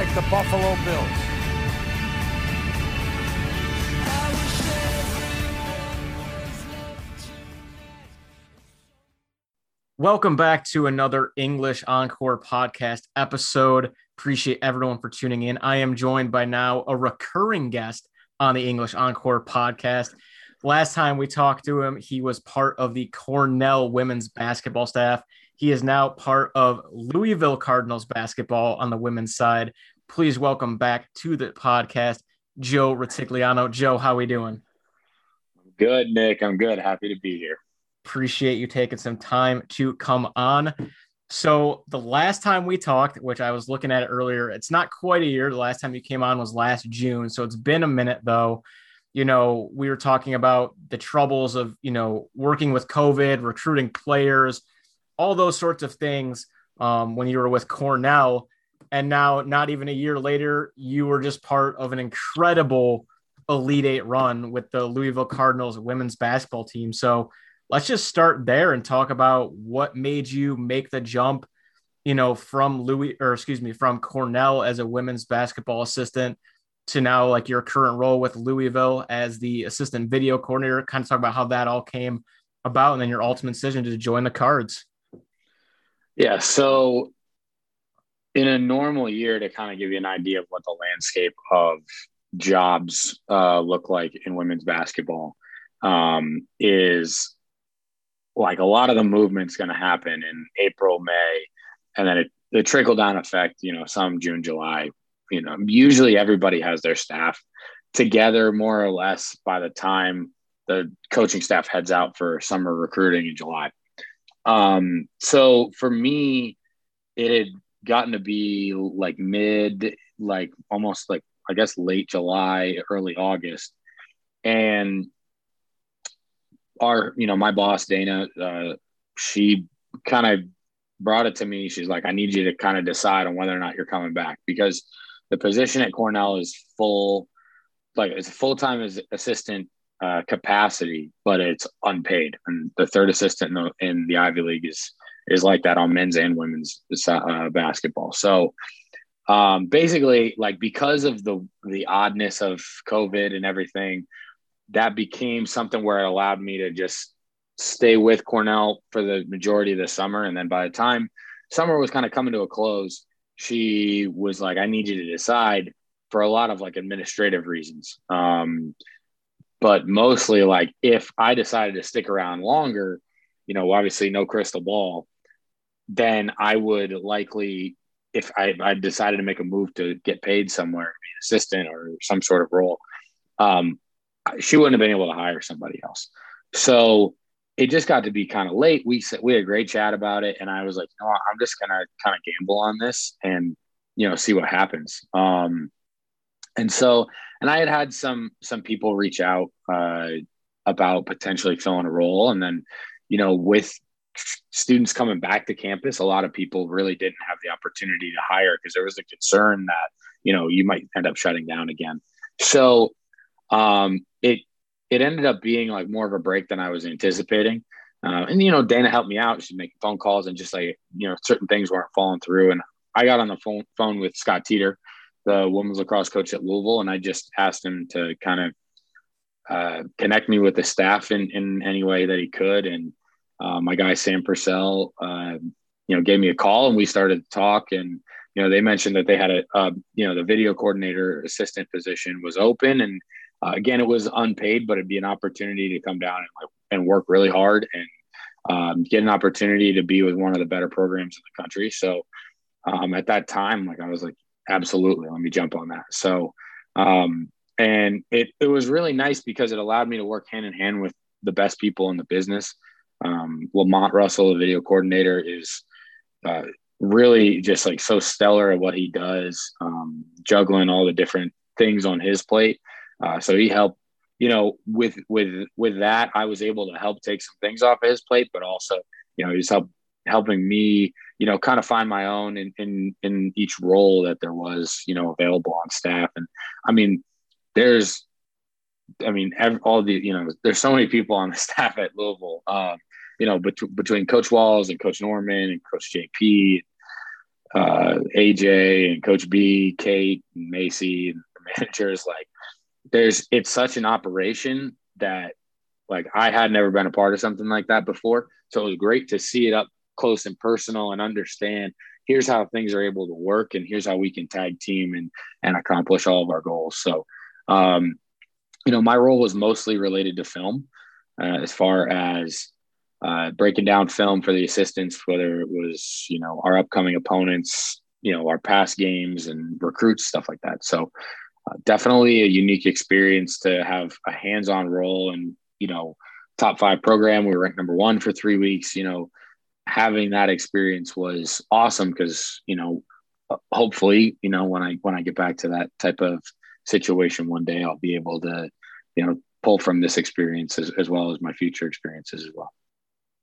like the Buffalo Bills. Welcome back to another English Encore podcast episode. Appreciate everyone for tuning in. I am joined by now a recurring guest on the English Encore podcast. Last time we talked to him, he was part of the Cornell women's basketball staff. He is now part of Louisville Cardinals basketball on the women's side. Please welcome back to the podcast, Joe Retigliano. Joe, how are we doing? Good, Nick. I'm good. Happy to be here. Appreciate you taking some time to come on. So, the last time we talked, which I was looking at earlier, it's not quite a year. The last time you came on was last June. So, it's been a minute though. You know, we were talking about the troubles of, you know, working with COVID, recruiting players, all those sorts of things um, when you were with Cornell. And now, not even a year later, you were just part of an incredible Elite Eight run with the Louisville Cardinals women's basketball team. So, let's just start there and talk about what made you make the jump, you know, from Louis or excuse me, from Cornell as a women's basketball assistant to now like your current role with Louisville as the assistant video coordinator. Kind of talk about how that all came about and then your ultimate decision to join the cards. Yeah. So in a normal year, to kind of give you an idea of what the landscape of jobs uh, look like in women's basketball um, is like a lot of the movement's going to happen in April, May, and then it, the trickle down effect, you know, some June, July, you know, usually everybody has their staff together more or less by the time the coaching staff heads out for summer recruiting in July. Um, so for me, it had gotten to be like mid, like almost like I guess late July, early August. And our, you know, my boss, Dana, uh, she kind of brought it to me. She's like, I need you to kind of decide on whether or not you're coming back because the position at Cornell is full, like it's a full time as assistant uh, capacity, but it's unpaid. And the third assistant in the, in the Ivy League is is like that on men's and women's uh, basketball. So um, basically, like because of the the oddness of COVID and everything, that became something where it allowed me to just stay with Cornell for the majority of the summer. And then by the time summer was kind of coming to a close, she was like, I need you to decide for a lot of like administrative reasons. Um, but mostly like if I decided to stick around longer, you know, obviously no crystal ball, then I would likely, if I, I decided to make a move to get paid somewhere, be an assistant or some sort of role, um, she wouldn't have been able to hire somebody else. So it just got to be kind of late. We said we had a great chat about it, and I was like, no, I'm just gonna kind of gamble on this and you know see what happens. Um, and so, and I had had some some people reach out uh, about potentially filling a role, and then you know with students coming back to campus, a lot of people really didn't have the opportunity to hire because there was a concern that you know you might end up shutting down again. So um, it it ended up being like more of a break than I was anticipating. Uh, and you know, Dana helped me out. She's making phone calls and just like you know, certain things weren't falling through. And I got on the phone phone with Scott Teeter, the women's lacrosse coach at Louisville, and I just asked him to kind of uh, connect me with the staff in in any way that he could. And uh, my guy Sam Purcell, uh, you know, gave me a call and we started to talk. And you know, they mentioned that they had a, you know, the video coordinator assistant position was open and uh, again, it was unpaid, but it'd be an opportunity to come down and, and work really hard and um, get an opportunity to be with one of the better programs in the country. So um, at that time, like I was like, absolutely, let me jump on that. So, um, and it, it was really nice because it allowed me to work hand in hand with the best people in the business. Um, Lamont Russell, the video coordinator, is uh, really just like so stellar at what he does, um, juggling all the different things on his plate. Uh, so he helped, you know, with with with that, I was able to help take some things off of his plate, but also, you know, he's help helping me, you know, kind of find my own in in in each role that there was, you know, available on staff. And I mean, there's, I mean, every, all the, you know, there's so many people on the staff at Louisville. Um, you know, bet- between Coach Walz and Coach Norman and Coach JP, uh, AJ and Coach B, Kate, and Macy, and the managers. Like, there's it's such an operation that like I had never been a part of something like that before. So it was great to see it up close and personal and understand here's how things are able to work and here's how we can tag team and and accomplish all of our goals. So um, you know, my role was mostly related to film uh, as far as uh, breaking down film for the assistants, whether it was, you know, our upcoming opponents, you know, our past games and recruits, stuff like that. So uh, definitely a unique experience to have a hands-on role and, you know, top five program. We were ranked number one for three weeks, you know, having that experience was awesome because, you know, hopefully, you know, when I, when I get back to that type of situation one day, I'll be able to, you know, pull from this experience as, as well as my future experiences as well.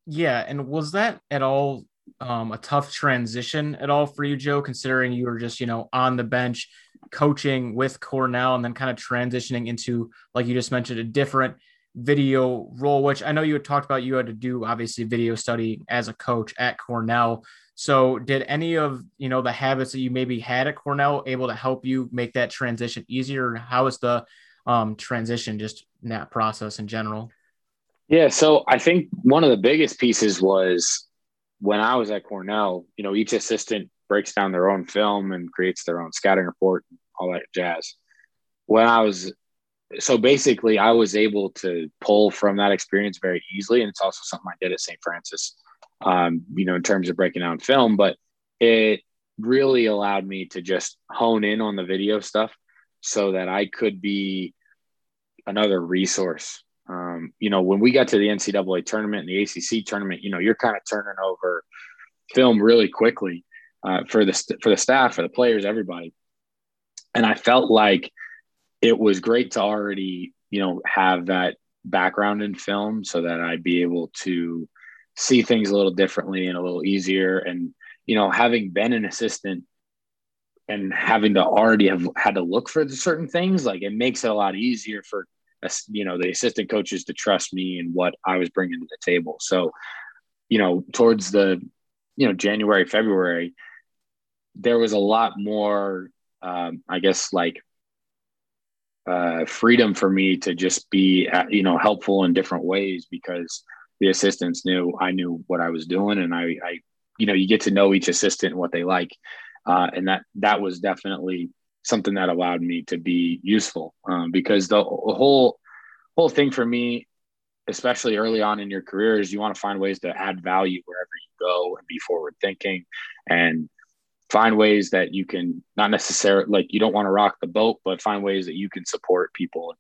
Yeah. And was that at all um, a tough transition at all for you, Joe, considering you were just, you know, on the bench coaching with Cornell and then kind of transitioning into, like you just mentioned, a different video role, which I know you had talked about you had to do obviously video study as a coach at Cornell. So did any of, you know, the habits that you maybe had at Cornell able to help you make that transition easier? How is the um, transition just in that process in general? Yeah, so I think one of the biggest pieces was when I was at Cornell, you know, each assistant breaks down their own film and creates their own scouting report, all that jazz. When I was so basically, I was able to pull from that experience very easily, and it's also something I did at St. Francis, um, you know, in terms of breaking down film. But it really allowed me to just hone in on the video stuff so that I could be another resource um, you know, when we got to the NCAA tournament and the ACC tournament, you know, you're kind of turning over film really quickly uh, for the for the staff, for the players, everybody. And I felt like it was great to already, you know, have that background in film so that I'd be able to see things a little differently and a little easier. And you know, having been an assistant and having to already have had to look for certain things, like it makes it a lot easier for you know the assistant coaches to trust me and what I was bringing to the table. So, you know, towards the you know January February, there was a lot more, um, I guess, like uh, freedom for me to just be uh, you know helpful in different ways because the assistants knew I knew what I was doing and I, I you know you get to know each assistant and what they like, uh, and that that was definitely something that allowed me to be useful um, because the, the whole whole thing for me especially early on in your career is you want to find ways to add value wherever you go and be forward thinking. And find ways that you can not necessarily like you don't want to rock the boat but find ways that you can support people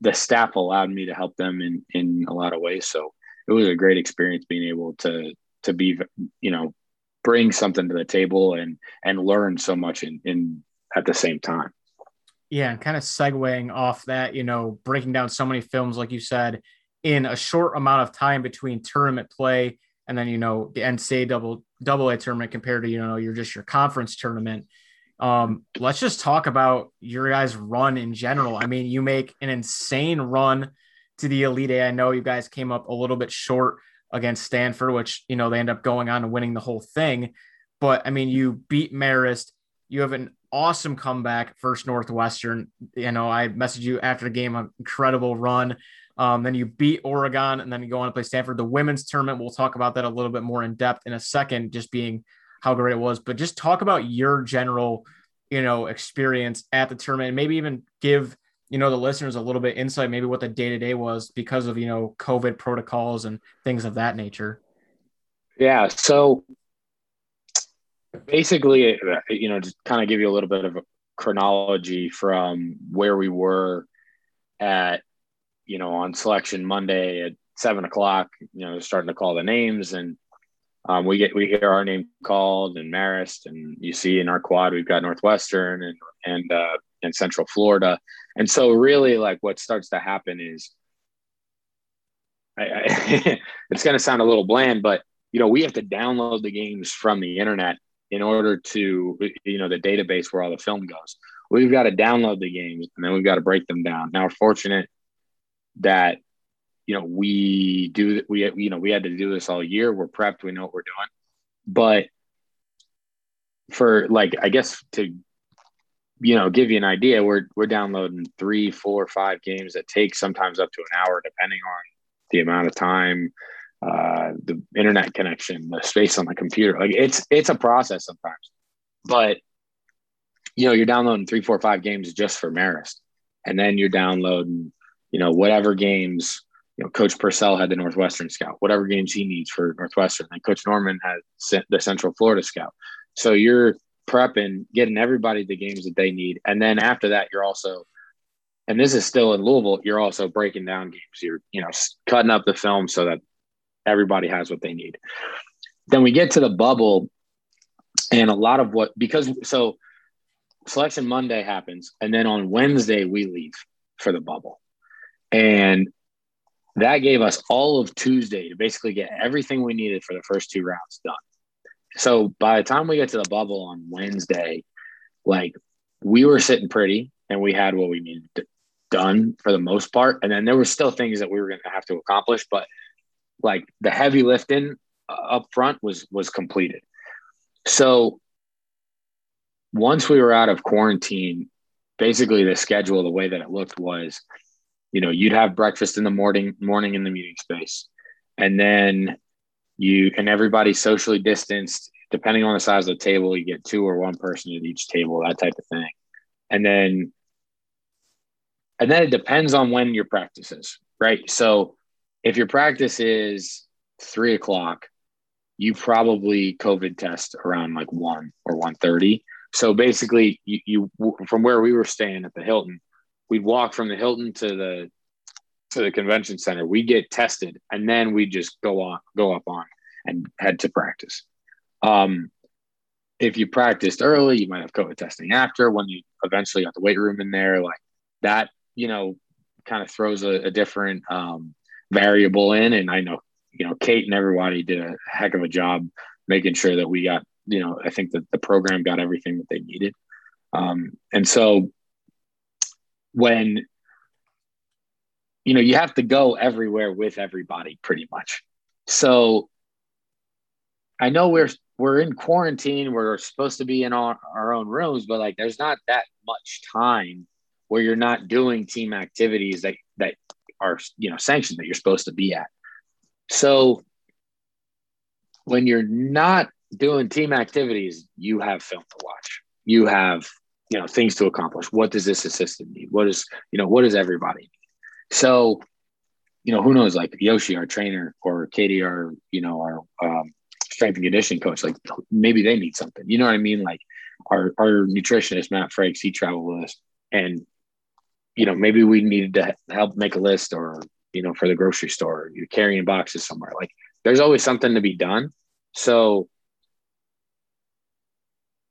the staff allowed me to help them in in a lot of ways so it was a great experience being able to to be you know bring something to the table and and learn so much in in at the same time. Yeah, and kind of segueing off that, you know, breaking down so many films, like you said, in a short amount of time between tournament play and then, you know, the NCAA double double A tournament compared to, you know, you're just your conference tournament. Um, let's just talk about your guys' run in general. I mean, you make an insane run to the Elite Eight. I know you guys came up a little bit short against Stanford, which, you know, they end up going on and winning the whole thing. But I mean, you beat Marist. You have an awesome comeback, First Northwestern. You know, I messaged you after the game, an incredible run. Um, then you beat Oregon, and then you go on to play Stanford. The women's tournament, we'll talk about that a little bit more in depth in a second, just being how great it was. But just talk about your general, you know, experience at the tournament, and maybe even give you know the listeners a little bit insight, maybe what the day to day was because of you know COVID protocols and things of that nature. Yeah. So basically, you know, just kind of give you a little bit of a chronology from where we were at, you know, on selection Monday at seven o'clock. You know, starting to call the names, and um, we get we hear our name called and Marist, and you see in our quad we've got Northwestern and and uh, and Central Florida, and so really like what starts to happen is. I, I it's going to sound a little bland, but you know we have to download the games from the internet in order to you know the database where all the film goes we've got to download the games and then we've got to break them down now fortunate that you know we do we you know we had to do this all year. We're prepped. We know what we're doing. But for like I guess to you know give you an idea, we're we're downloading three, four, five games that take sometimes up to an hour, depending on the amount of time, uh, the internet connection, the space on the computer. Like it's it's a process sometimes, but you know you're downloading three, four, five games just for Marist, and then you're downloading you know whatever games you know, Coach Purcell had the Northwestern scout, whatever games he needs for Northwestern. And Coach Norman had the Central Florida scout. So you're prepping, getting everybody the games that they need. And then after that, you're also, and this is still in Louisville, you're also breaking down games. You're, you know, cutting up the film so that everybody has what they need. Then we get to the bubble, and a lot of what, because so selection Monday happens, and then on Wednesday, we leave for the bubble. And that gave us all of Tuesday to basically get everything we needed for the first two rounds done. So by the time we get to the bubble on Wednesday, like we were sitting pretty and we had what we needed done for the most part. And then there were still things that we were going to have to accomplish, but like the heavy lifting uh, up front was was completed. So once we were out of quarantine, basically the schedule, the way that it looked was you know you'd have breakfast in the morning morning in the meeting space. And then you and everybody socially distanced depending on the size of the table you get two or one person at each table that type of thing. And then and then it depends on when your practice is right? So if your practice is three o'clock you probably covid test around like 1 or 1.30 so basically you, you from where we were staying at the hilton we'd walk from the Hilton to the to the convention center. We get tested, and then we just go on, go up on, and head to practice. Um, if you practiced early, you might have COVID testing after. When you eventually got the weight room in there, like that, you know, kind of throws a, a different um, variable in. And I know, you know, Kate and everybody did a heck of a job making sure that we got, you know, I think that the program got everything that they needed. Um, and so when you know you have to go everywhere with everybody pretty much. So i know we're we're in quarantine we're supposed to be in our, our own rooms but like there's not that much time where you're not doing team activities that that are you know sanctioned that you're supposed to be at. So when you're not doing team activities you have film to watch. You have you know things to accomplish. What does this assistant need? What is you know what does everybody need? So you know who knows like yoshi our trainer or katie our you know our um, strength and conditioning coach like maybe they need something. You know what i mean? Like our our nutritionist matt frakes he traveled with us and you know maybe we needed to help make a list or you know for the grocery store you're carrying boxes somewhere. Like there's always something to be done. So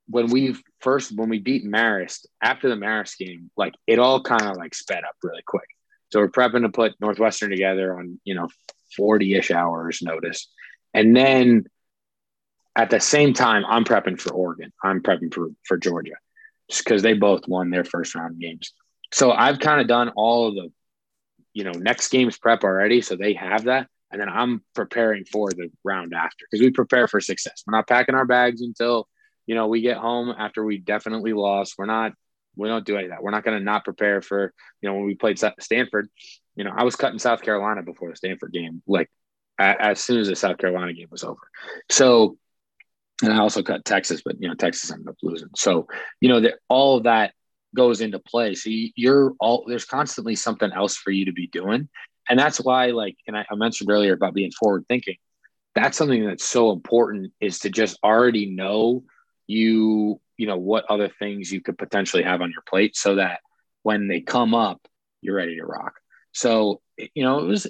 when we first when we beat Marist after the Marist game, like it all kind of like sped up really quick. So we're prepping to put Northwestern together on you know forty ish hours notice, and then at the same time I'm prepping for Oregon. I'm prepping for for Georgia, just because they both won their first round games. So I've kind of done all of the you know next game's prep already, so they have that. And then I'm preparing for the round after because we prepare for success. We're not packing our bags until you know, we get home after we definitely lost. We're not, we don't do any of that. We're not going to not prepare for, you know, when we played Stanford, you know, I was cutting South Carolina before the Stanford game, like as soon as the South Carolina game was over. So, and I also cut Texas, but, you know, Texas ended up losing. So, you know, that all of that goes into play. So you're all, there's constantly something else for you to be doing. And that's why, like, and I, I mentioned earlier about being forward thinking. That's something that's so important is to just already know you you know what other things you could potentially have on your plate so that when they come up you're ready to rock. So you know it was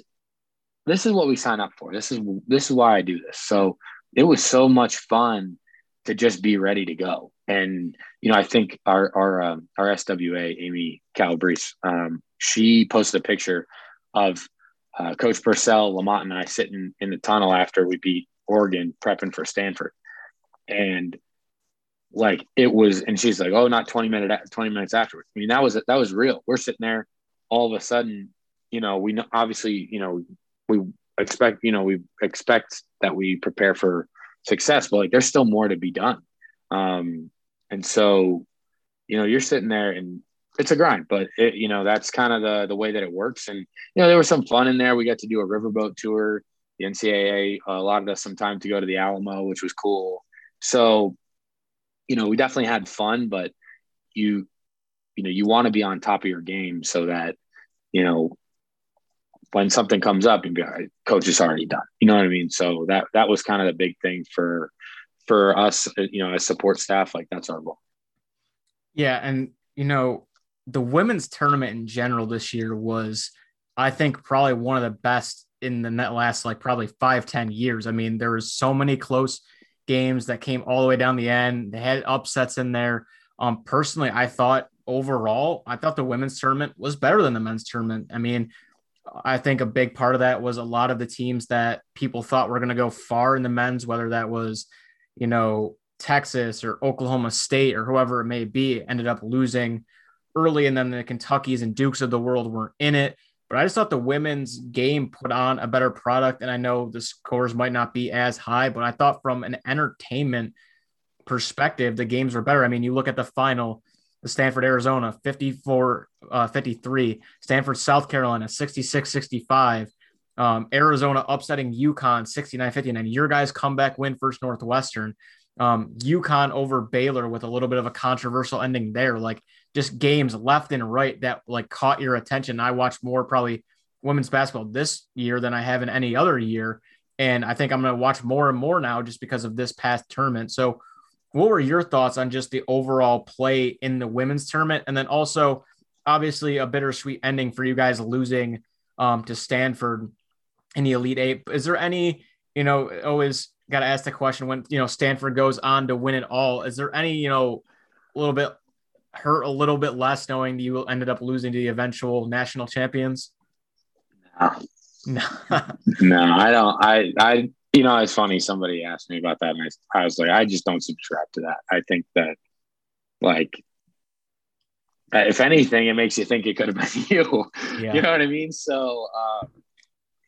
this is what we sign up for. This is this is why i do this. So it was so much fun to just be ready to go. And you know i think our our um, our swa amy calabrese um, she posted a picture of uh, coach purcell lamont and i sitting in the tunnel after we beat oregon prepping for stanford. And like it was and she's like oh not 20 minutes 20 minutes afterwards i mean that was that was real we're sitting there all of a sudden you know we know obviously you know we expect you know we expect that we prepare for success but like there's still more to be done Um, and so, you know, you're sitting there and it's a grind, but it, you know, that's kind of the, the way that it works. And, you know, there was some fun in there. We got to do a riverboat tour. The NCAA allotted us some time to go to the Alamo, which was cool. So, you know, we definitely had fun, but you, you know, you want to be on top of your game so that, you know, when something comes up and coach is already done. You know what I mean? So that that was kind of the big thing for for us, uh, you know, as support staff. Like that's our goal. Yeah, and you know, the women's tournament in general this year was, I think, probably one of the best in the net last like probably five ten years. I mean, there was so many close games that came all the way down the end. They had upsets in there. Um, personally, I thought overall, I thought the women's tournament was better than the men's tournament. I mean, I think a big part of that was a lot of the teams that people thought were going to go far in the men's, whether that was, you know, Texas or Oklahoma State or whoever it may be, ended up losing early. And then the Kentuckies and Dukes of the world weren't in it. But I just thought the women's game put on a better product. And I know the scores might not be as high, but I thought from an entertainment perspective, the games were better. I mean, you look at the final, the Stanford, Arizona, 54 uh, 53, Stanford, South Carolina, 66 65. Um, Arizona upsetting UConn 69 59. Your guys' comeback win First Northwestern. Um, UConn over Baylor with a little bit of a controversial ending there. Like just games left and right that like caught your attention. I watched more probably women's basketball this year than I have in any other year. And I think I'm going to watch more and more now just because of this past tournament. So, what were your thoughts on just the overall play in the women's tournament? And then also, obviously, a bittersweet ending for you guys losing um, to Stanford in the Elite Eight. Is there any, you know, always got to ask the question when, you know, Stanford goes on to win it all? Is there any, you know, a little bit hurt a little bit less knowing you ended up losing to the eventual national champions? No. No, no I don't. I, I, you know, it's funny. Somebody asked me about that, and I, I was like, I just don't subscribe to that. I think that, like, if anything, it makes you think it could have been you. Yeah. You know what I mean? So, uh,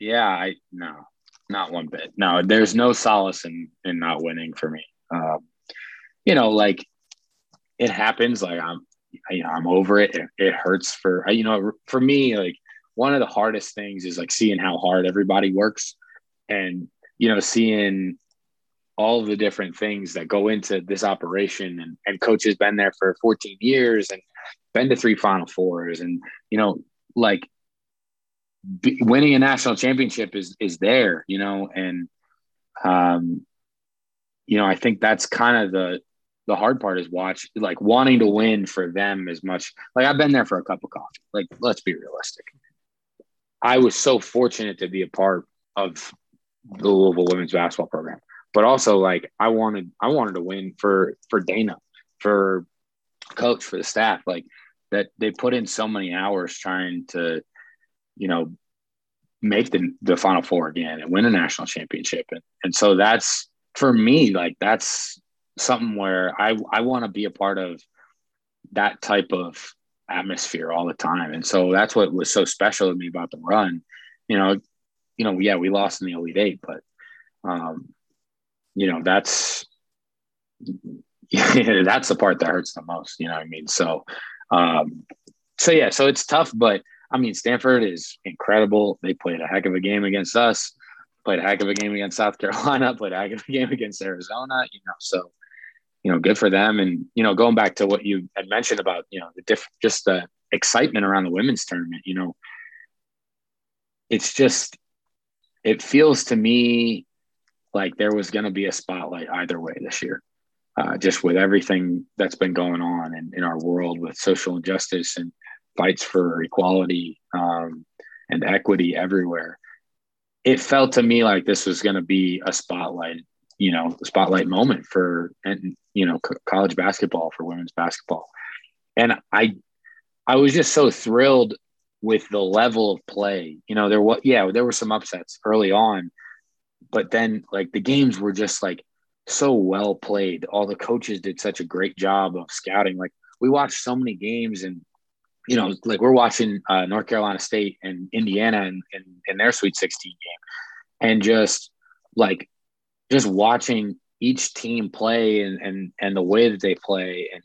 yeah, I no, not one bit. No, there's no solace in in not winning for me. Um, you know, like it happens. Like I'm, you know, I'm over it. it. It hurts for you know, for me, like one of the hardest things is like seeing how hard everybody works, and you know, seeing all the different things that go into this operation and, and coach has been there for 14 years and been to three final fours and you know like b- winning a national championship is is there you know and um you know i think that's kind of the the hard part is watch like wanting to win for them as much like i've been there for a cup of coffee like let's be realistic i was so fortunate to be a part of the Louisville women's basketball program. But also like I wanted I wanted to win for for Dana, for coach, for the staff. Like that they put in so many hours trying to, you know, make the the final four again and win a national championship. And and so that's for me, like that's something where I I want to be a part of that type of atmosphere all the time. And so that's what was so special to me about the run. You know, you know, yeah, we lost in the Elite Eight, but um, you know, that's that's the part that hurts the most. You know what I mean? So, um, so yeah, so it's tough, but I mean, Stanford is incredible. They played a heck of a game against us, played a heck of a game against South Carolina, played a heck of a game against Arizona. You know, so you know, good for them. And you know, going back to what you had mentioned about you know the diff, just the excitement around the women's tournament. You know, it's just it feels to me like there was going to be a spotlight either way this year. Uh, just with everything that's been going on in, in our world with social injustice and fights for equality um, and equity everywhere. It felt to me like this was going to be a spotlight, you know, spotlight moment for, and you know, college basketball for women's basketball. And I, I was just so thrilled with the level of play. You know, there was yeah, there were some upsets early on, but then like the games were just like so well played. All the coaches did such a great job of scouting. Like we watched so many games and you know, like we're watching uh, North Carolina State and Indiana in, in, in their Sweet 16 game, and just like just watching each team play and and and the way that they play and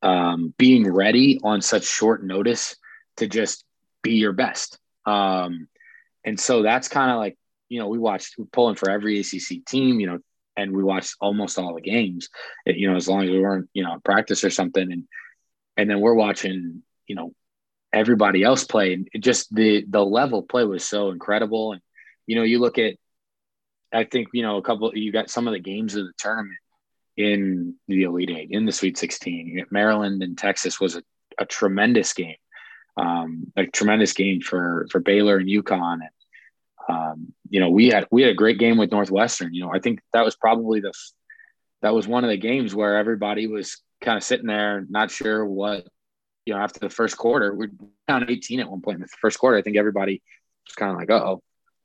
um, being ready on such short notice to just be your best. Um, and so that's kind of like you know we watched we're pulling for every ACC team, you know, and we watched almost all the games. You know, as long as we weren't you know practice or something, and and then we're watching you know everybody else play, and just the the level play was so incredible. And you know, you look at I think you know a couple. You got some of the games of the tournament in the Elite Eight, in the Sweet 16. Maryland and Texas was a, a tremendous game, um, a tremendous game for for Baylor and UConn. And um, you know, we had we had a great game with Northwestern. You know, I think that was probably the that was one of the games where everybody was kind of sitting there, not sure what. You know, after the first quarter, we're down 18 at one point in the first quarter. I think everybody was kind of like, "Oh,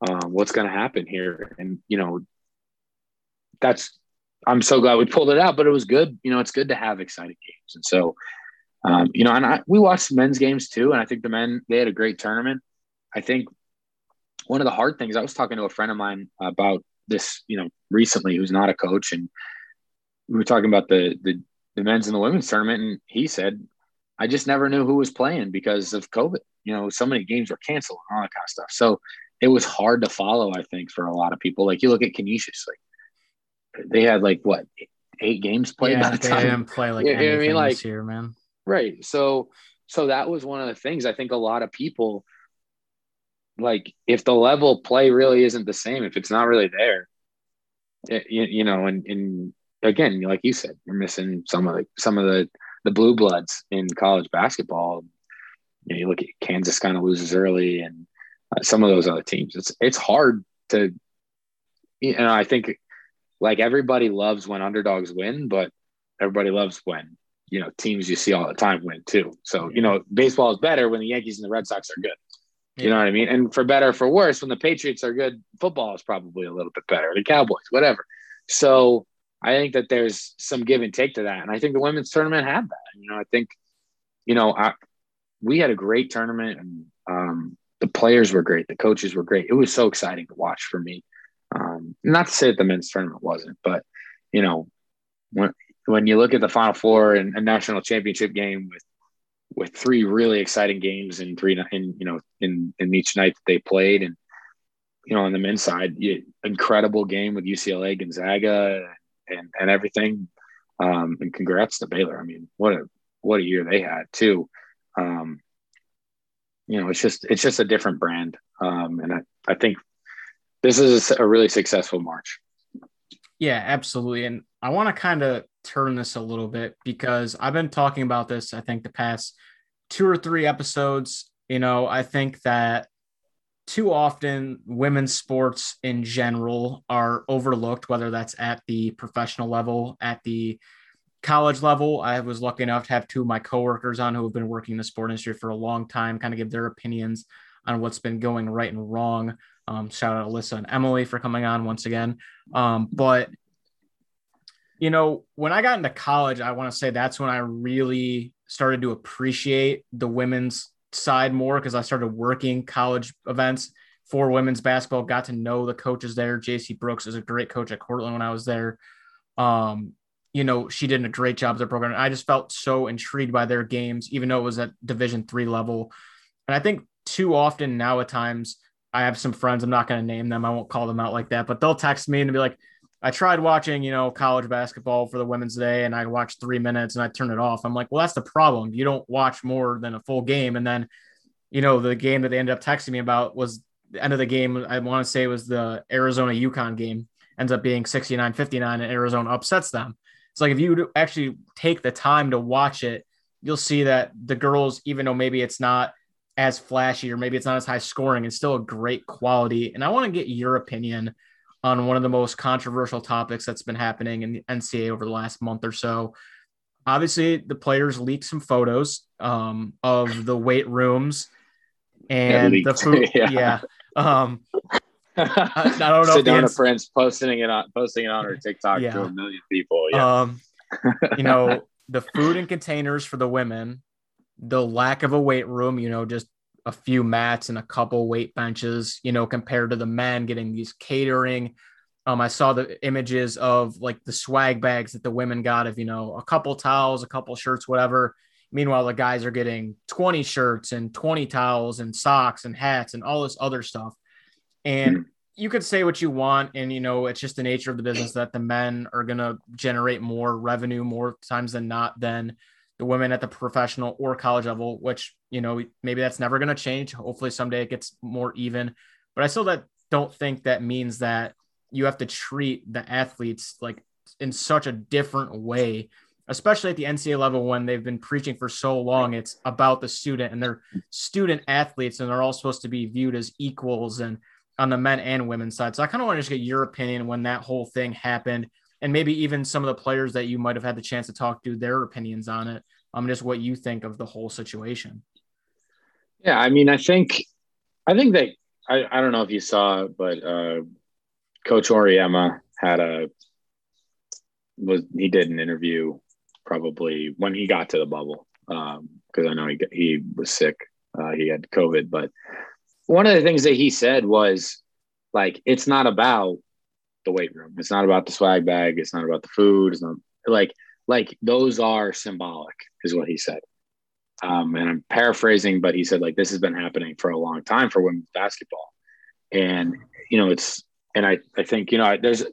um, what's going to happen here?" And you know, that's I'm so glad we pulled it out, but it was good. You know, it's good to have exciting games. And so, um, you know, and I, we watched men's games too. And I think the men, they had a great tournament. I think one of the hard things, I was talking to a friend of mine about this, you know, recently who's not a coach. And we were talking about the, the, the men's and the women's tournament. And he said, I just never knew who was playing because of COVID. You know, so many games were canceled and all that kind of stuff. So it was hard to follow, I think, for a lot of people. Like you look at Canisius, like they had like what eight games played yeah, by the they time. didn't play like you know I mean? like, this year, man. Right. So so that was one of the things I think a lot of people like if the level play really isn't the same, if it's not really there, it, you, you know, and, and again, like you said, you're missing some of the some of the the blue bloods in college basketball. You, know, you look at Kansas kind of loses early, and some of those other teams. It's it's hard to, you know, I think like everybody loves when underdogs win, but everybody loves when you know teams you see all the time win too. So you know baseball is better when the Yankees and the Red Sox are good. You know what I mean? And for better for worse, when the Patriots are good, football is probably a little bit better. The Cowboys, whatever. So I think that there's some give and take to that, and I think the women's tournament had that. You know, I think you know I, we had a great tournament, and um, the players were great, the coaches were great. It was so exciting to watch for me. Um, not to say that the men's tournament wasn't, but you know, when when you look at the Final Four and a national championship game with with three really exciting games and three in you know in in each night that they played, and you know on the men's side, you, incredible game with UCLA, Gonzaga, and and everything. Um, and congrats to Baylor. I mean, what a what a year they had too. Um, you know, it's just it's just a different brand, um, and I I think this is a really successful March. Yeah, absolutely. And I want to kind of turn this a little bit because I've been talking about this, I think, the past two or three episodes. You know, I think that too often women's sports in general are overlooked, whether that's at the professional level, at the college level. I was lucky enough to have two of my coworkers on who have been working in the sport industry for a long time, kind of give their opinions on what's been going right and wrong um, shout out Alyssa and Emily for coming on once again. Um, but you know, when I got into college, I want to say that's when I really started to appreciate the women's side more because I started working college events for women's basketball. Got to know the coaches there. JC Brooks is a great coach at Cortland when I was there. Um, you know, she did a great job as a program. I just felt so intrigued by their games, even though it was at Division three level. And I think too often now at times I have some friends. I'm not going to name them. I won't call them out like that, but they'll text me and be like, I tried watching, you know, college basketball for the women's day and I watched three minutes and I turned it off. I'm like, well, that's the problem. You don't watch more than a full game. And then, you know, the game that they ended up texting me about was the end of the game. I want to say it was the Arizona UConn game, ends up being 69 59 and Arizona upsets them. It's like if you actually take the time to watch it, you'll see that the girls, even though maybe it's not as flashy or maybe it's not as high scoring. It's still a great quality. And I want to get your opinion on one of the most controversial topics that's been happening in the NCAA over the last month or so. Obviously, the players leaked some photos um, of the weight rooms and the food. yeah. yeah. Um, I, don't know. Sedona ins- Prince posting it on posting it on her TikTok yeah. to a million people. Yeah. Um, you know the food and containers for the women the lack of a weight room, you know, just a few mats and a couple weight benches, you know, compared to the men getting these catering, Um, I saw the images of like the swag bags that the women got of, you know, a couple towels, a couple shirts, whatever. Meanwhile, the guys are getting 20 shirts and 20 towels and socks and hats and all this other stuff. And mm-hmm. you could say what you want. And, you know, it's just the nature of the business that the men are going to generate more revenue more times than not than the women at the professional or college level, which, you know, maybe that's never going to change. Hopefully someday it gets more even. But I still that don't think that means that you have to treat the athletes like in such a different way especially at the NCAA level when they've been preaching for so long. It's about the student and they're student athletes and they're all supposed to be viewed as equals and on the men and women's side. So I kind of want to just get your opinion when that whole thing happened and maybe even some of the players that you might have had the chance to talk to their opinions on it. Um, just what you think of the whole situation. Yeah, I mean, I think, I think that I, I don't know if you saw, but uh, Coach Auriemma had a was he did an interview probably when he got to the bubble because um, I know he he was sick. Uh, he had COVID, but one of the things that he said was like, it's not about the weight room. It's not about the swag bag. It's not about the food. It's not like like those are symbolic, is what he said. Um, and I'm paraphrasing, but he said like this has been happening for a long time for women's basketball, and you know it's and I I think you know there's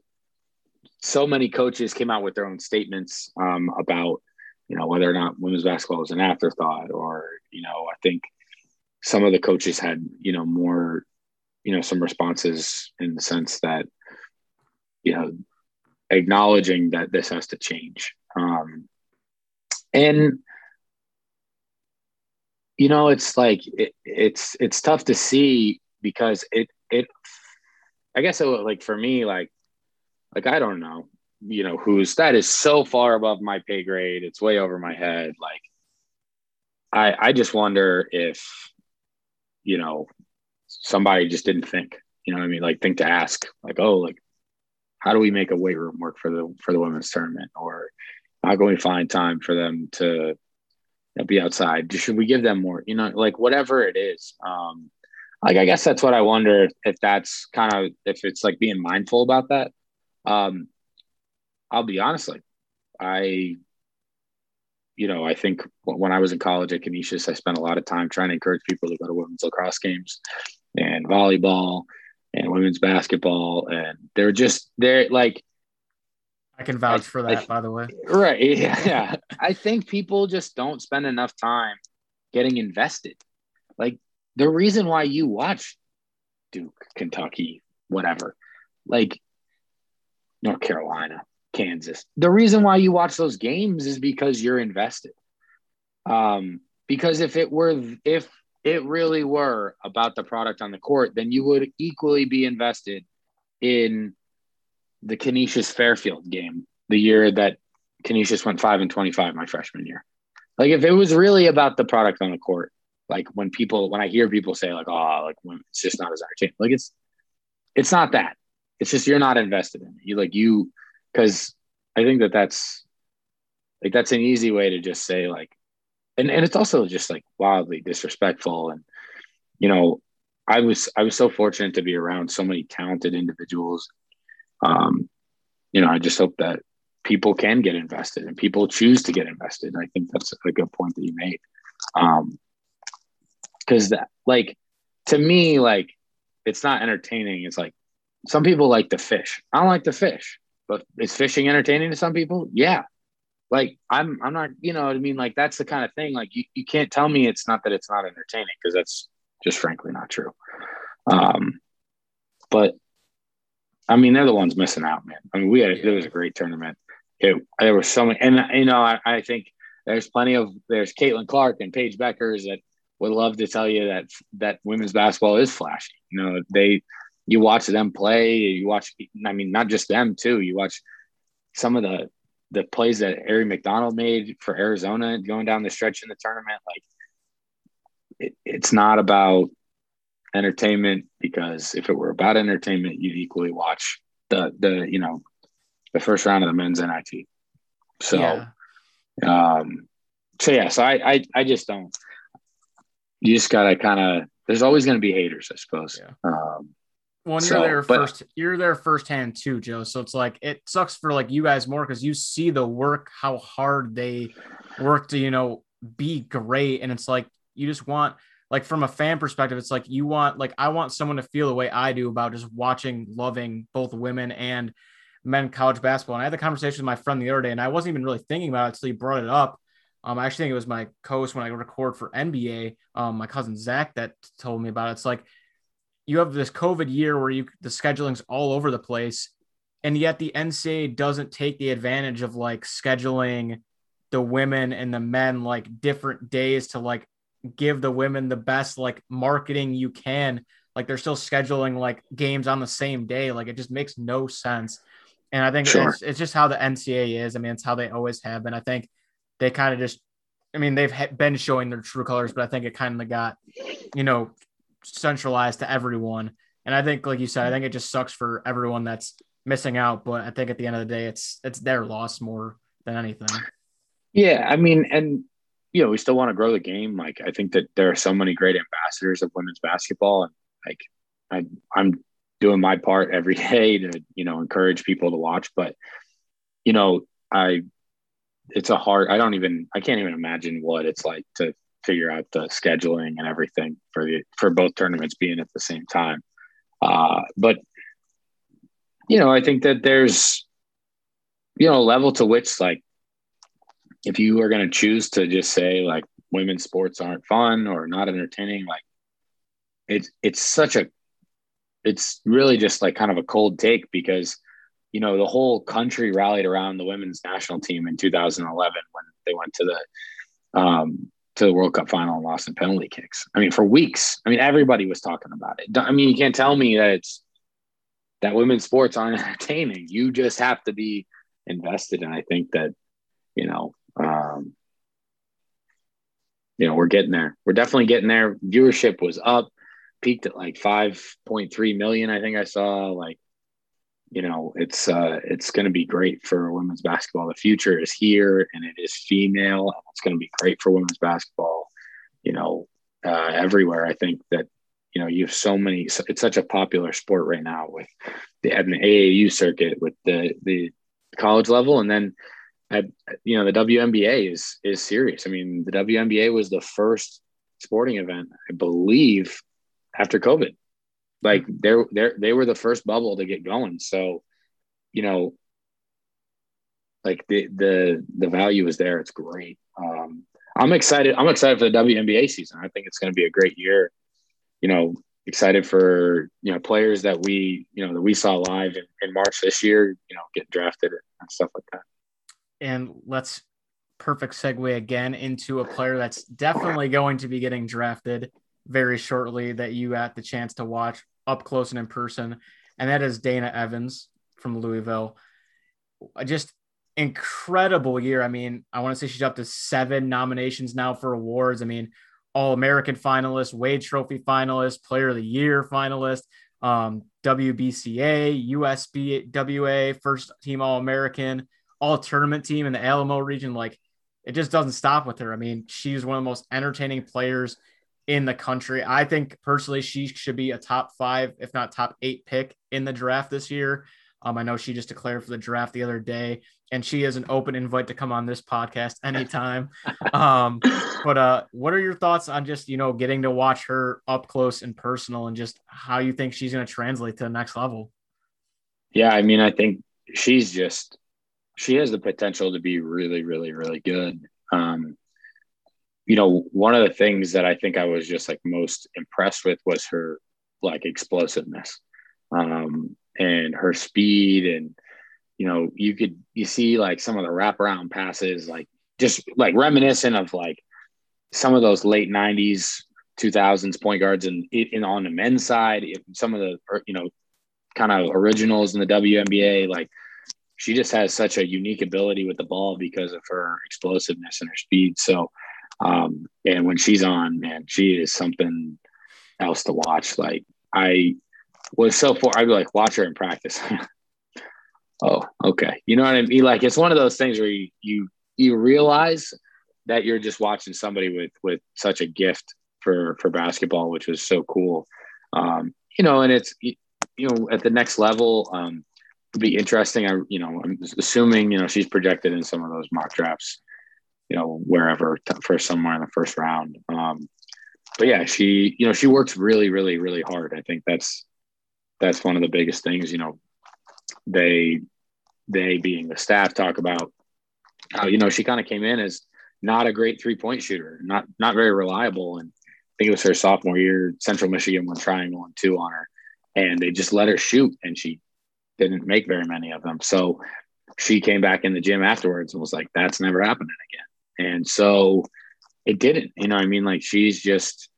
so many coaches came out with their own statements um, about you know whether or not women's basketball was an afterthought or you know i think some of the coaches had you know more you know some responses in the sense that you know acknowledging that this has to change um, and you know it's like it, it's it's tough to see because it it i guess it like for me like like I don't know, you know, who's that is so far above my pay grade. It's way over my head. Like I I just wonder if, you know, somebody just didn't think, you know I mean? Like think to ask, like, oh, like how do we make a weight room work for the for the women's tournament? Or how can we find time for them to be outside? Should we give them more, you know, like whatever it is. Um like I guess that's what I wonder if that's kind of if it's like being mindful about that um, I'll be honest, like I, you know, I think when I was in college at Canisius, I spent a lot of time trying to encourage people to go to women's lacrosse games and volleyball and women's basketball, and they're just they're like. I can vouch I, for that, I, by the way. Right? Yeah, yeah. I think people just don't spend enough time getting invested. Like the reason why you watch Duke, Kentucky, whatever, like North Carolina, Kansas. The reason why you watch those games is because you're invested. Um, because if it were, if it really were about the product on the court, then you would equally be invested in the Canisius Fairfield game, the year that Canisius went five and 25 my freshman year. Like if it was really about the product on the court, like when people, when I hear people say like, oh, like when it's just not as entertaining, like it's, it's not that. It's just you're not invested in it. You like you because I think that that's like that's an easy way to just say like, and and it's also just like wildly disrespectful. And you know, I was I was so fortunate to be around so many talented individuals. Um, you know, I just hope that people can get invested and people choose to get invested. I think that's a good point that you made. Um, because that like to me like it's not entertaining. It's like some people like to fish. I don't like to fish, but is fishing entertaining to some people? Yeah. Like I'm, I'm not, you know what I mean? Like that's the kind of thing. Like you, you can't tell me it's not that it's not entertaining because that's just frankly not true. Um, but I mean, they're the ones missing out, man. I mean, we had, it was a great tournament. It, there was so many, and you know, I, I think there's plenty of, there's Caitlin Clark and Paige Bueckers that would love to tell you that, that women's basketball is flashy. You know, they, you watch them play. You watch, I mean, not just them too. You watch some of the the plays that Aari McDonald made for Arizona going down the stretch in the tournament. Like, it, it's not about entertainment because if it were about entertainment, you'd equally watch the the you know the first round of the men's NIT. So, yeah. um, so yeah, so I I I just don't. You just gotta kind of. There's always going to be haters, I suppose. Yeah. Um, Well, you're there but, first. You're there firsthand too, Joe. So it's like it sucks for like you guys more because you see the work, how hard they work to you know be great, and it's like you just want like from a fan perspective, it's like you want like I want someone to feel the way I do about just watching, loving both women and men college basketball. And I had the conversation with my friend the other day, and I wasn't even really thinking about it until he brought it up. Um, I actually think it was my co-host when I record for NBA, um, my cousin Zach that told me about it. It's like you have this COVID year where you the scheduling's all over the place, and yet the NCAA doesn't take the advantage of like scheduling the women and the men like different days to like give the women the best like marketing you can. Like they're still scheduling like games on the same day. Like it just makes no sense. And I think sure. it's, it's just how the NCAA is. I mean, it's how they always have been. I think they kind of just, I mean, they've been showing their true colors, but I think it kind of got, you know, centralized to everyone. And I think, like you said, I hmm. think it just sucks for everyone that's missing out. But I think at the end of the day, it's it's their loss more than anything. Yeah, I mean, and you know, we still want to grow the game. Like I think that there are so many great ambassadors of women's basketball, and like I, I'm doing my part every day to you know encourage people to watch. But you know, I it's a hard. I don't even. I can't even imagine what it's like to figure out the scheduling and everything for the for both tournaments being at the same time. Uh, but you know, I think that there's you know a level to which like if you are going to choose to just say like women's sports aren't fun or not entertaining, like it's it's such a it's really just like kind of a cold take because you know the whole country rallied around the women's national team in 2011 when they went to the um, to the World Cup final and lost in penalty kicks. I mean, for weeks. I mean, everybody was talking about it. I mean, you can't tell me that it's that women's sports aren't entertaining. You just have to be invested, and I think that you know um, you know, we're getting there. We're definitely getting there. Viewership was up, peaked at like 5.3 million. I think I saw like, you know, it's uh, it's going to be great for women's basketball. The future is here, and it is female. It's going to be great for women's basketball. You know, uh, everywhere. I think that you know you have so many. It's such a popular sport right now with the AAU circuit, with the the college level, and then at you know, the WNBA is is serious. I mean, the WNBA was the first sporting event, I believe, after COVID. Like they're they they were the first bubble to get going. So, you know, like the the the value is there. It's great. Um, I'm excited. I'm excited for the WNBA season. I think it's going to be a great year. You know, excited for you know players that we you know that we saw live in, in March this year. You know, get drafted and stuff like that and let's perfect segue again into a player that's definitely going to be getting drafted very shortly that you had the chance to watch up close and in person, and that is Dana Evans from Louisville. Just incredible year. I mean, I want to say she's up to seven nominations now for awards. I mean, All American finalist, Wade Trophy finalist, Player of the Year finalist, um, WBCA, USBWA, first team All American all tournament team in the Alamo region. Like it just doesn't stop with her. I mean, she's one of the most entertaining players in the country. I think personally she should be a top five, if not top eight pick in the draft this year. Um, I know she just declared for the draft the other day, and she is an open invite to come on this podcast anytime. um, but uh, what are your thoughts on just you know getting to watch her up close and personal, and just how you think she's going to translate to the next level? Yeah, I mean, I think she's just she has the potential to be really, really, really good. Um, you know, one of the things that I think I was just like most impressed with was her like explosiveness um, and her speed. And, you know, you could, you see like some of the wraparound passes, like just like reminiscent of like some of those late 90s, 2000s point guards and in, on the men's side, some of the, you know, kind of originals in the WNBA, like she just has such a unique ability with the ball because of her explosiveness and her speed. So, um, and when she's on, man, she is something else to watch. Like I was so far, I'd be like, watch her in practice. oh, okay. You know what I mean? Like it's one of those things where you you you realize that you're just watching somebody with with such a gift for for basketball, which was so cool. Um, you know, and it's you know, at the next level, um, be interesting. I, you know, I'm assuming, you know, she's projected in some of those mock drafts, you know, wherever for somewhere in the first round. Um, but yeah, she, you know, she works really, really, really hard. I think that's, that's one of the biggest things, you know, they, they being the staff talk about how, you know, she kind of came in as not a great three point shooter, not, not very reliable. And I think it was her sophomore year, Central Michigan went triangle and two on her and they just let her shoot and she didn't make very many of them. So she came back in the gym afterwards and was like, that's never happening again. And so it didn't, you know, I mean, like she's just,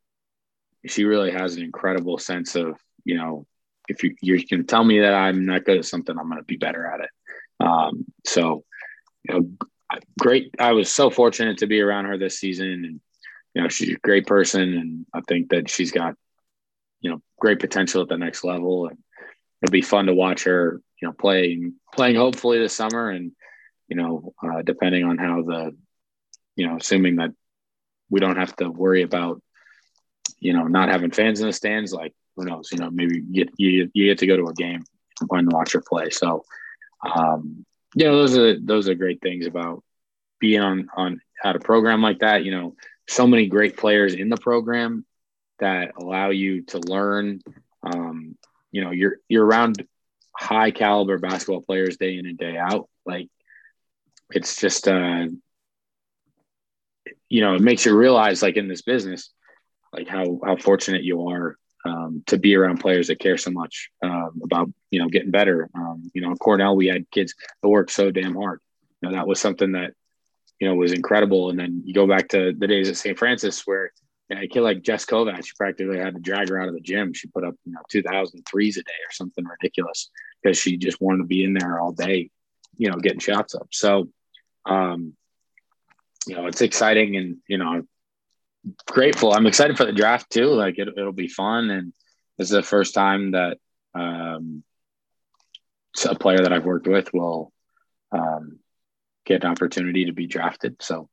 she really has an incredible sense of, you know, if you, you can tell me that I'm not good at something, I'm going to be better at it. Um, so, you know, great. I was so fortunate to be around her this season and, you know, she's a great person. And I think that she's got, you know, great potential at the next level. And it'll be fun to watch her, you know, playing playing hopefully this summer, and you know, uh, depending on how the, you know, assuming that we don't have to worry about, you know, not having fans in the stands, like who knows, you know, maybe you get you, you get to go to a game and watch her play. So, um, you know, those are those are great things about being on on at a program like that. You know, so many great players in the program that allow you to learn um, you know you're you're around high caliber basketball players day in and day out like it's just uh you know it makes you realize like in this business like how how fortunate you are um, to be around players that care so much um, about you know getting better um, you know cornell we had kids that worked so damn hard you know that was something that you know was incredible and then you go back to the days at st francis where yeah, a kid like Jess Kovatch, she practically had to drag her out of the gym. She put up, you know, 2000 threes a day or something ridiculous because she just wanted to be in there all day, you know, getting shots up. So, um, you know, it's exciting and, you know, grateful. I'm excited for the draft too. Like it, will be fun. And this is the first time that, um, a player that I've worked with will, um, get an opportunity to be drafted. So,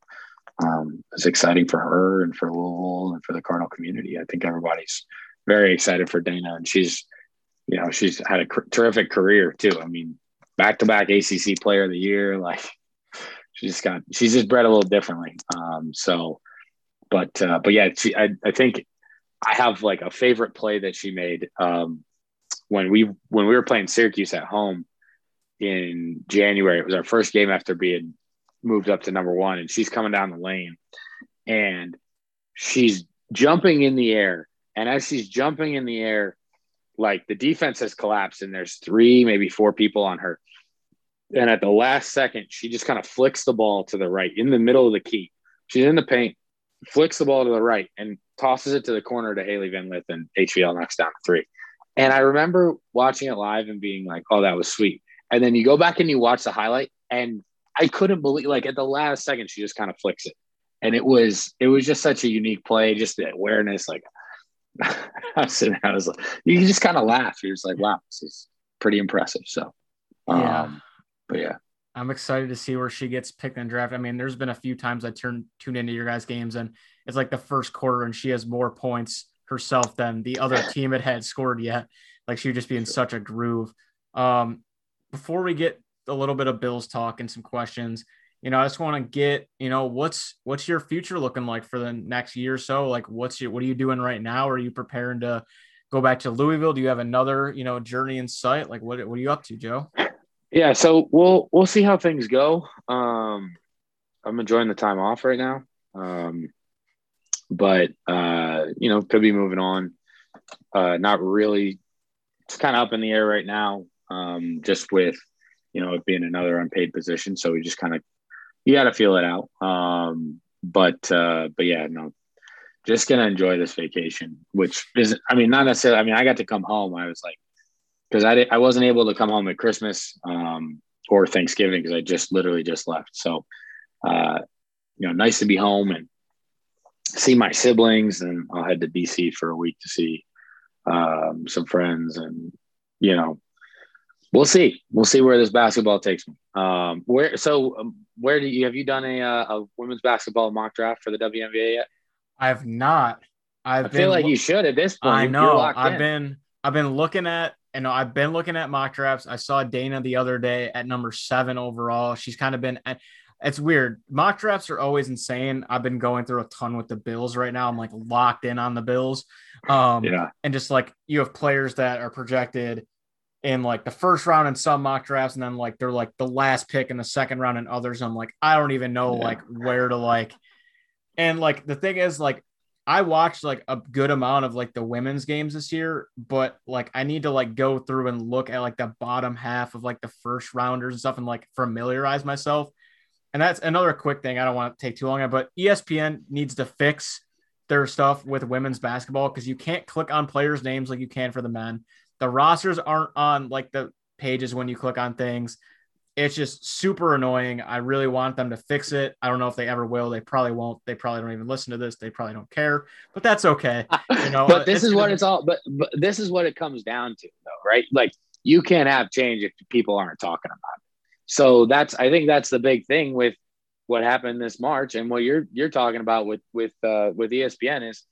um, it's exciting for her and for Louisville and for the Cardinal community. I think everybody's very excited for Dana, and she's, you know, she's had a cr- terrific career too. I mean, back to back ACC Player of the Year, like she's got, she's just bred a little differently. Um, so, but uh, but yeah, she, I I think I have like a favorite play that she made um, when we when we were playing Syracuse at home in January. It was our first game after being moved up to number one, and she's coming down the lane, and she's jumping in the air. And as she's jumping in the air, like the defense has collapsed, and there's three, maybe four people on her. And at the last second, she just kind of flicks the ball to the right in the middle of the key. She's in the paint, flicks the ball to the right, and tosses it to the corner to Hailey Van Lith, and HVL knocks down three. And I remember watching it live and being like, oh, that was sweet. And then you go back and you watch the highlight, and I couldn't believe like at the last second she just kind of flicks it, and it was it was just such a unique play, just the awareness. Like I was sitting, I was like, you just kind of laugh. You're just like, wow, this is pretty impressive. So, um, yeah, but yeah. I'm excited to see where she gets picked and draft. I mean, there's been a few times I turn tune into your guys' games, and it's like the first quarter, and she has more points herself than the other team it had scored yet. Like she would just be in such a groove. Um, before we get a little bit of Bills talk and some questions. You know, I just want to get, you know, what's what's your future looking like for the next year or so? Like what's your what are you doing right now? Are you preparing to go back to Louisville? Do you have another, you know, journey in sight? Like what what are you up to, Joe? Yeah, so we'll we'll see how things go. Um I'm enjoying the time off right now. Um but uh, you know, could be moving on. Uh not really it's kind of up in the air right now. Um, just with you know, it being another unpaid position. So we just kind of, you got to feel it out. Um, but, uh, but yeah, no, just to enjoy this vacation, which is, I mean, not necessarily, I mean, I got to come home. I was like, cause I, I wasn't able to come home at Christmas, um, or Thanksgiving because I just literally just left. So, uh, you know, nice to be home and see my siblings. And I'll head to DC for a week to see um, some friends and, you know, We'll see. We'll see where this basketball takes me. Um, where so um, where do you have you done a uh, a women's basketball mock draft for the WNBA yet? I have not. I've I feel like you should at this point. I know. I've in. been I've been looking at and I've been looking at mock drafts. I saw Dana the other day at number seven overall. She's kind of been. It's weird. Mock drafts are always insane. I've been going through a ton with the Bills right now. I'm like locked in on the Bills. Um, Yeah. and just like you have players that are projected in like the first round in some mock drafts, and then like they're like the last pick in the second round in others. I'm like, I don't even know Yeah. like where to like. And like the thing is, like I watched like a good amount of like the women's games this year, but like I need to like go through and look at like the bottom half of like the first rounders and stuff and like familiarize myself. And that's another quick thing. I don't want to take too long, but ESPN needs to fix their stuff with women's basketball because you can't click on players' names like you can for the men. The rosters aren't on like the pages when you click on things. It's just super annoying. I really want them to fix it. I don't know if they ever will. They probably won't. They probably don't even listen to this. They probably don't care, but that's okay. You know, but this is what it's all. But, but this is what it comes down to, though, right? Like you can't have change if people aren't talking about it. So that's I think that's the big thing with what happened this March and what you're you're talking about with with uh, with ESPN is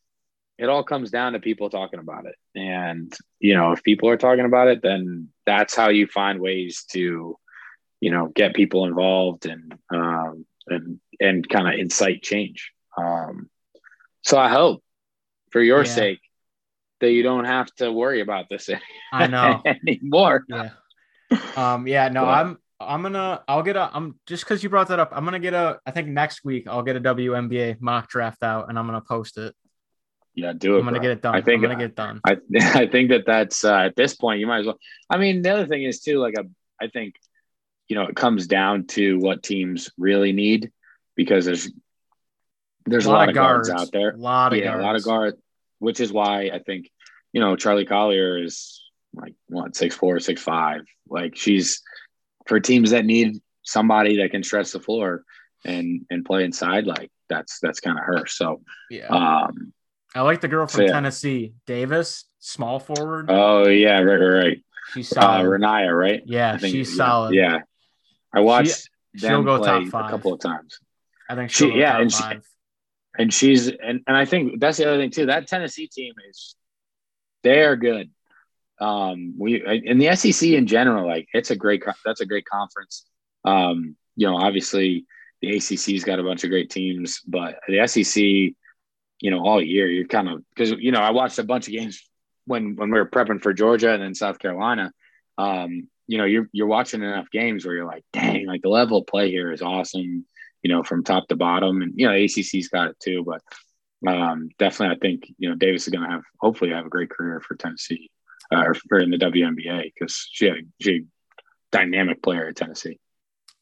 it all comes down to people talking about it. And you know, if people are talking about it, then that's how you find ways to you know get people involved and um, and and kind of incite change. Um, so I hope for your Yeah. sake that you don't have to worry about this I know. anymore. yeah. Um, yeah, no, But- I'm I'm gonna I'll get a I'm just because you brought that up, I'm gonna get a I think next week I'll get a WNBA mock draft out and I'm gonna post it. Yeah, do it. I'm gonna bro. get it done. I think I'm gonna get it done. I I think that that's uh, at this point you might as well. I mean, the other thing is too, like a, I think, you know, it comes down to what teams really need because there's there's a lot, of guards, out there. A lot of yeah, guards. a lot of guards, which is why I think you know Charlie Collier is like what six four, six five. Like she's for teams that need somebody that can stretch the floor and and play inside. Like that's that's kind of her. So Yeah. um, I like the girl from so, yeah. Tennessee, Davis, small forward. oh yeah, right, right, right. she's Uh, solid. Rennia, right? yeah, think- she's yeah, solid. Yeah, I watched she'll them go play a couple of times, I think she- yeah, top and she- and she's and, and I think that's the other thing too. That Tennessee team is they are good. Um, we in the SEC in general, like it's a great that's a great conference. Um, you know, obviously the ACC's got a bunch of great teams, but the SEC, you know, all year you're kind of because you know I watched a bunch of games when when we were prepping for Georgia and then South Carolina. Um, you know, you're you're watching enough games where you're like, dang, like the level of play here is awesome. You know, from top to bottom, and you know, ACC's got it too. But um, definitely, I think you know Davis is going to have hopefully have a great career for Tennessee uh, or for in the WNBA because she had she a dynamic player at Tennessee.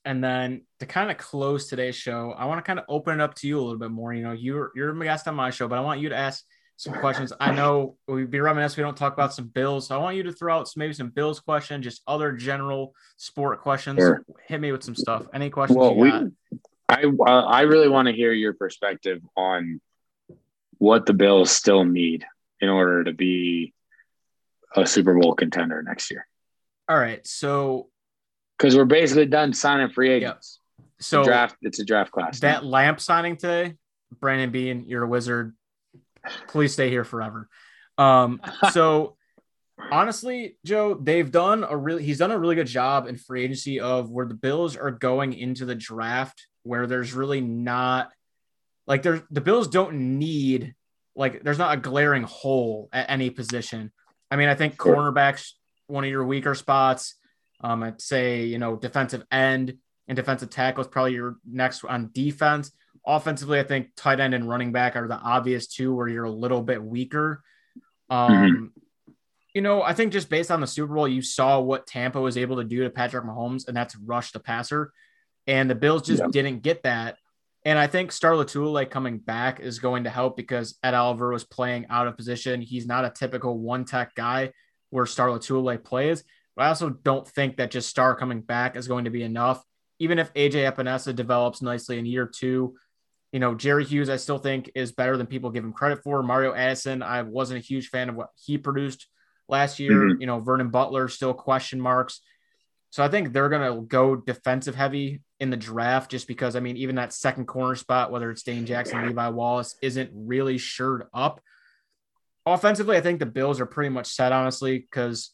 And then to kind of close today's show, I want to kind of open it up to you a little bit more. You know, you're you're a guest on my show, but I want you to ask some questions. I know we'd be reminiscent we don't talk about some Bills. So I want you to throw out some, maybe some Bills questions, just other general sport questions. Sure. Hit me with some stuff. Any questions Well, you we, got? I uh, I really want to hear your perspective on what the Bills still need in order to be a Super Bowl contender next year. All right. So Because we're basically done signing free agents. so draft. It's a draft class. now. that lamp signing today, Brandon Beane, you're a wizard. Please stay here forever. Um, so honestly, Joe, they've done a really he's done a really good job in free agency of where the Bills are going into the draft where there's really not like there's the Bills don't need like there's not a glaring hole at any position. I mean, I think Sure. cornerbacks one of your weaker spots. Um, I'd say you know defensive end and defensive tackle is probably your next on defense. Offensively, I think tight end and running back are the obvious two where you're a little bit weaker. Um, you know, I think just based on the Super Bowl, you saw what Tampa was able to do to Patrick Mahomes, and that's rush the passer. And the Bills just Yeah. didn't get that. And I think Star Lotulelei coming back is going to help because Ed Oliver was playing out of position. He's not a typical one tech guy where Star Lotulelei plays. But I also don't think that just Star coming back is going to be enough. Even if AJ Epenesa develops nicely in year two, you know, Jerry Hughes, I still think is better than people give him credit for. Mario Addison, I wasn't a huge fan of what he produced last year. Mhm. You know, Vernon Butler, still question marks. So I think they're going to go defensive heavy in the draft just because, I mean, even that second corner spot, whether it's Dane Jackson, Levi Wallace, isn't really shored up. Offensively, I think the Bills are pretty much set, honestly, because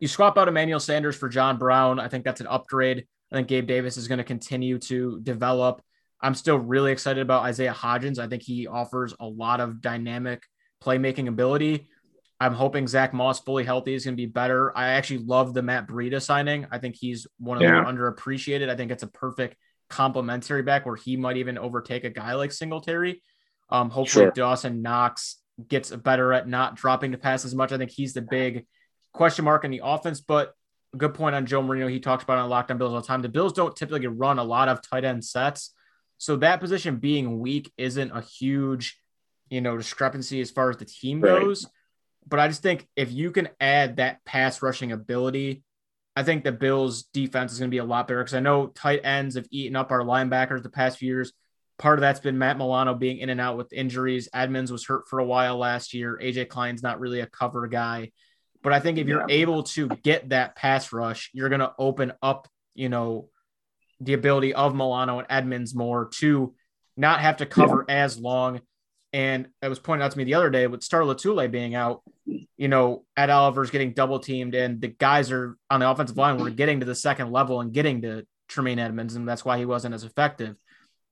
you swap out Emmanuel Sanders for John Brown. I think that's an upgrade. I think Gabe Davis is going to continue to develop. I'm still really excited about Isaiah Hodgins. I think he offers a lot of dynamic playmaking ability. I'm hoping Zach Moss fully healthy is going to be better. I actually love the Matt Breida signing. I think he's one of yeah. the underappreciated. I think it's a perfect complementary back where he might even overtake a guy like Singletary. Um, hopefully sure. Dawson Knox gets better at not dropping the pass as much. I think he's the big question mark in the offense, but a good point on Joe Marino. He talks about on Lockdown Bills all the time. The Bills don't typically run a lot of tight end sets. So that position being weak isn't a huge, you know, discrepancy as far as the team right. goes. But I just think if you can add that pass rushing ability, I think the Bills defense is going to be a lot better because I know tight ends have eaten up our linebackers the past few years. Part of that's been Matt Milano being in and out with injuries. Edmunds was hurt for a while last year. AJ Klein's not really a cover guy. But I think if you're yeah. able to get that pass rush, you're going to open up, you know, the ability of Milano and Edmunds more to not have to cover yeah. as long. And it was pointed out to me the other day with Star Lotulelei being out, you know, Ed Oliver's getting double teamed, and the guys are on the offensive line were getting to the second level and getting to Tremaine Edmunds, and that's why he wasn't as effective.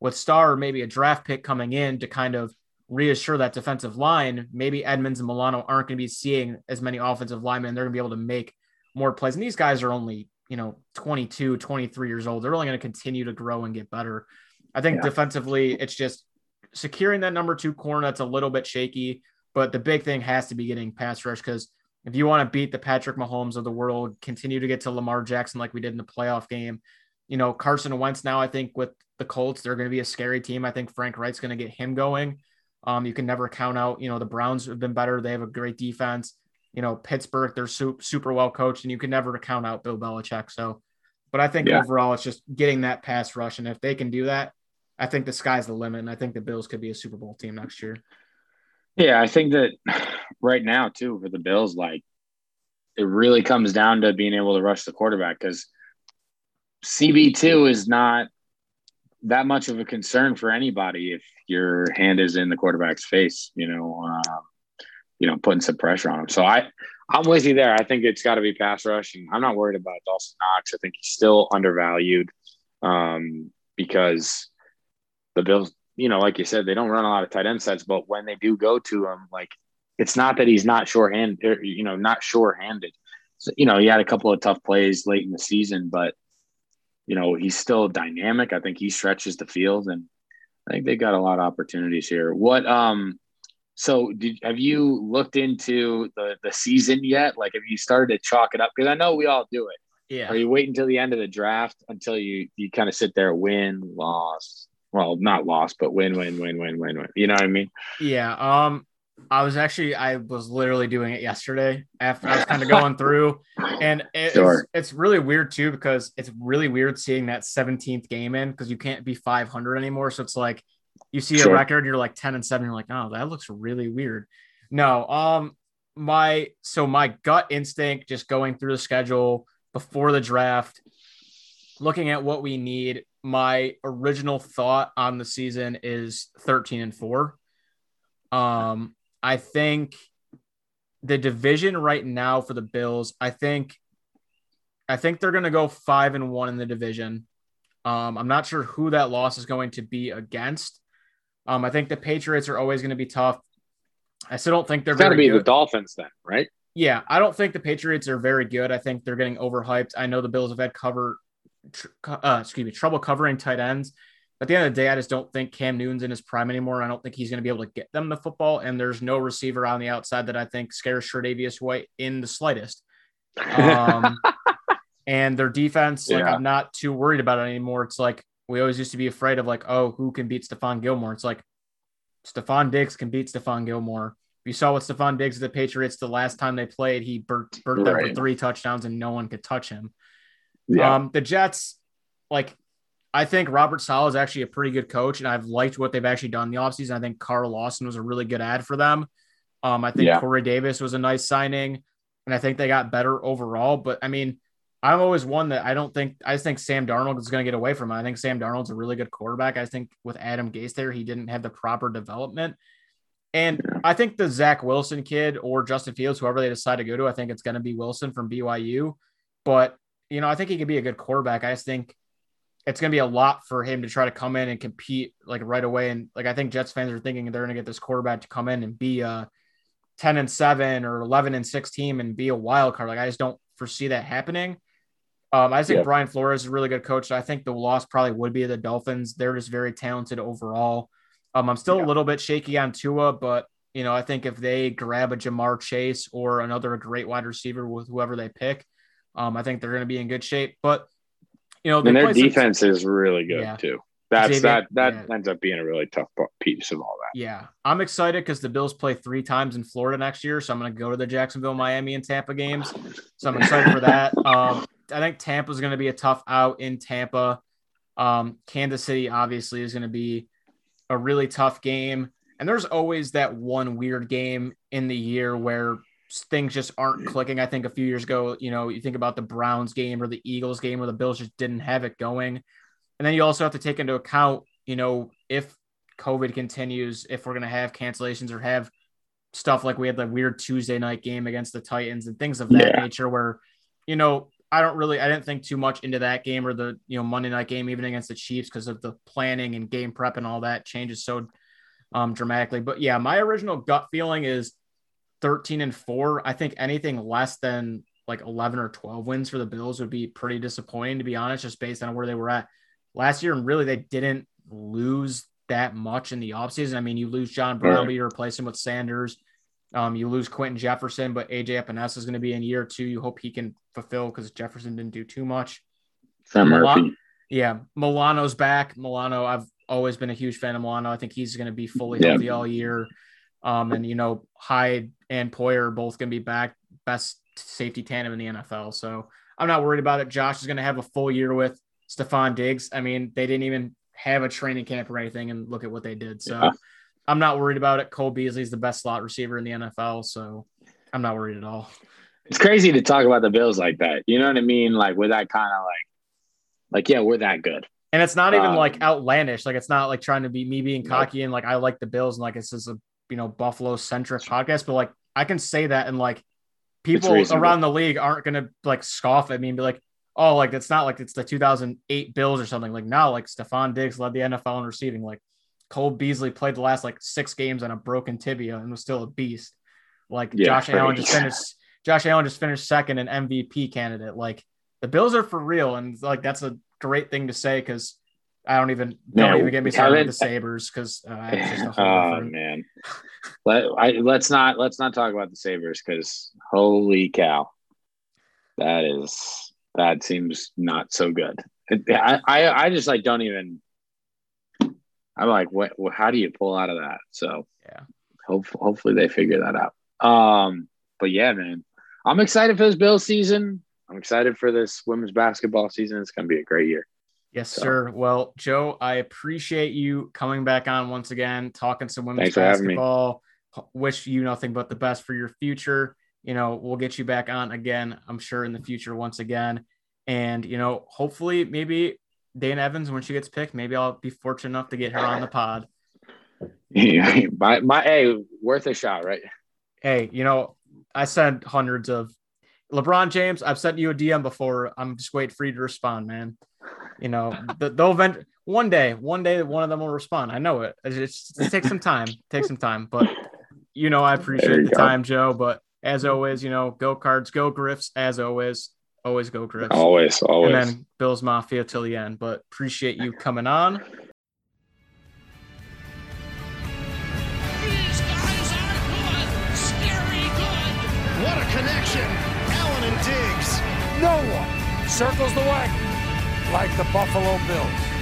With Star, maybe a draft pick coming in to kind of reassure that defensive line, maybe Edmunds and Milano aren't going to be seeing as many offensive linemen. They're going to be able to make more plays. And these guys are only, you know, 22, 23 years old. They're only going to continue to grow and get better. I think yeah. defensively, it's just securing that number two corner that's a little bit shaky. But the big thing has to be getting pass rush because if you want to beat the Patrick Mahomes of the world, continue to get to Lamar Jackson like we did in the playoff game. You know, Carson Wentz now, I think with the Colts, they're going to be a scary team. I think Frank Reich's going to get him going. Um, you can never count out, you know, the Browns have been better. They have a great defense. You know, Pittsburgh, they're super, super well coached, and you can never count out Bill Belichick. So, but I think yeah. overall, it's just getting that pass rush. And if they can do that, I think the sky's the limit. And I think the Bills could be a Super Bowl team next year. Yeah, I think that right now, too, for the Bills, like it really comes down to being able to rush the quarterback because CB2 is not that much of a concern for anybody if your hand is in the quarterback's face, you know, um, you know, putting some pressure on him. So I, I'm with you there. I think it's got to be pass rushing. I'm not worried about Dawson Knox. I think he's still undervalued um, because the Bills, you know, like you said, they don't run a lot of tight end sets, but when they do go to him, like it's not that he's not short-handed, er, you know, not sure-handed. So, you know, he had a couple of tough plays late in the season, but you know, he's still dynamic. I think he stretches the field and I think they got a lot of opportunities here. What um so did have you looked into the the season yet? Like have you started to chalk it up? Because I know we all do it. Yeah. Are you waiting until the end of the draft until you you kind of sit there, win, loss? Well, not loss, but win, win, win, win, win, win. You know what I mean? Yeah. Um I was actually I was literally doing it yesterday after I was kind of going through, and it's sure. it's really weird too because it's really weird seeing that 17th game in because you can't be 500 anymore. So it's like you see sure. a record, you're like 10 and seven, you're like, oh, that looks really weird. No, um, my so my gut instinct just going through the schedule before the draft, looking at what we need. My original thought on the season is 13 and four. Um, I think the division right now for the Bills, I think I think they're going to go 5 and 1 in the division. Um, I'm not sure who that loss is going to be against. Um, I think the Patriots are always going to be tough. I still don't think they're going to be good. the Dolphins then, right? Yeah, I don't think the Patriots are very good. I think they're getting overhyped. I know the Bills have had cover, uh, excuse me, trouble covering tight ends at the end of the day, I just don't think Cam Newton's in his prime anymore. I don't think he's going to be able to get them the football. And there's no receiver on the outside that I think scares Tre'Davious White in the slightest. Um, and their defense, like. I'm not too worried about it anymore. It's like we always used to be afraid of like, oh, who can beat Stephon Gilmore? It's like Stefon Diggs can beat Stephon Gilmore. You saw what Stefon Diggs of the Patriots the last time they played. He burnt, burnt right. them for three touchdowns and no one could touch him. Yeah. Um, the Jets, like I think Robert Saleh is actually a pretty good coach, and I've liked what they've actually done in the offseason. I think Carl Lawson was a really good ad for them. Um, I think yeah. Corey Davis was a nice signing, and I think they got better overall. But I mean, I'm always one that I don't think I think Sam Darnold is going to get away from it. I think Sam Darnold's a really good quarterback. I think with Adam Gase there, he didn't have the proper development. And. I think the Zach Wilson kid or Justin Fields, whoever they decide to go to, I think it's going to be Wilson from BYU. But, you know, I think he could be a good quarterback. I just think it's going to be a lot for him to try to come in and compete like right away. And like, I think Jets fans are thinking they're going to get this quarterback to come in and be a 10 and 7 or 11 and 6 team and be a wild card. Like, I just don't foresee that happening. Um, I think yeah. Brian Flores is a really good coach. So I think the loss probably would be the Dolphins. They're just very talented overall. Um, I'm still yeah. a little bit shaky on Tua, but you know, I think if they grab a Ja'Marr Chase or another great wide receiver with whoever they pick, um, I think they're going to be in good shape. But you know, and their defense some, is really good yeah. too. That's Xavier, that that ends up being a really tough piece of all that. Yeah, I'm excited because the Bills play three times in Florida next year, so I'm going to go to the Jacksonville, Miami, and Tampa games. So I'm excited for that. Um, I think Tampa is going to be a tough out in Tampa. Um, Kansas City obviously is going to be a really tough game. And there's always that one weird game in the year where things just aren't clicking. I think a few years ago, you know, you think about the Browns game or the Eagles game where the Bills just didn't have it going. And then you also have to take into account, you know, if COVID continues, if we're going to have cancellations or have stuff like we had the weird Tuesday night game against the Titans and things of that yeah. nature where, you know, I don't really, I didn't think too much into that game or the, you know, Monday night game, even against the Chiefs because of the planning and game prep and all that changes so um, dramatically. But yeah, my original gut feeling is 13 and four. I think anything less than like 11 or 12 wins for the Bills would be pretty disappointing, to be honest, just based on where they were at last year. And really, they didn't lose that much in the offseason. I mean, you lose John Brown, right. but you replace him with Sanders. Um, you lose Quinton Jefferson, but AJ Epenesa is going to be in year two. You hope he can fulfill because Jefferson didn't do too much. Sam Murphy. yeah, Milano's back. Milano, I've always been a huge fan of Milano. I think he's going to be fully yeah. healthy all year. Um, and you know, Hyde and Poyer both going to be back. Best safety tandem in the NFL. So I'm not worried about it. Josh is going to have a full year with Stefon Diggs. I mean, they didn't even have a training camp or anything, and look at what they did. So. Yeah I'm not worried about it. Cole Beasley's the best slot receiver in the NFL, so I'm not worried at all. It's crazy to talk about the Bills like that. You know what I mean? Like with that kind of like, like yeah, we're that good. And it's not even um, like outlandish. Like it's not like trying to be me being cocky and like I like the Bills and like this is a you know Buffalo centric podcast. But like I can say that and like people around the league aren't gonna like scoff at me and be like, oh, like it's not like it's the 2008 Bills or something. Like now, like Stefon Diggs led the NFL in receiving. Like Cole Beasley played the last like six games on a broken tibia and was still a beast. Like yeah, Josh Allen just finished. Josh Allen just finished second in MVP candidate. Like the Bills are for real, and like that's a great thing to say because I don't even don't even get me started with the Sabres because uh, oh man, let I, let's not let's not talk about the Sabres because holy cow, that is that seems not so good. I, I I just like don't even I'm like, what? How do you pull out of that? So yeah, hope, hopefully they figure that out. Um, but yeah, man, I'm excited for this Bill season. I'm excited for this women's basketball season. It's going to be a great year. Yes, so. sir. Well, Joe, I appreciate you coming back on once again, talking some women's basketball. Wish you nothing but the best for your future. You know, we'll get you back on again, I'm sure, in the future once again. And, you know, hopefully, maybe Dane Evans when she gets picked. Maybe I'll be fortunate enough to get her on the pod. Yeah, my, my hey, worth a shot, right? Hey, you know, I sent hundreds of LeBron James. I've sent you a DM before. I'm just waiting for you to respond, man. You know, the, they'll event one day, one day, one of them will respond. I know it. It's, it takes some time. Take some time, but you know, I appreciate the go. time, Joe. But as always, you know, go cards, go Griffs. As always, Always go, Chris. Always, always. And then Bills Mafia till the end. But appreciate you coming on. These guys are good. Scary good. What a connection. Allen and Diggs. No one circles the wagon like the Buffalo Bills.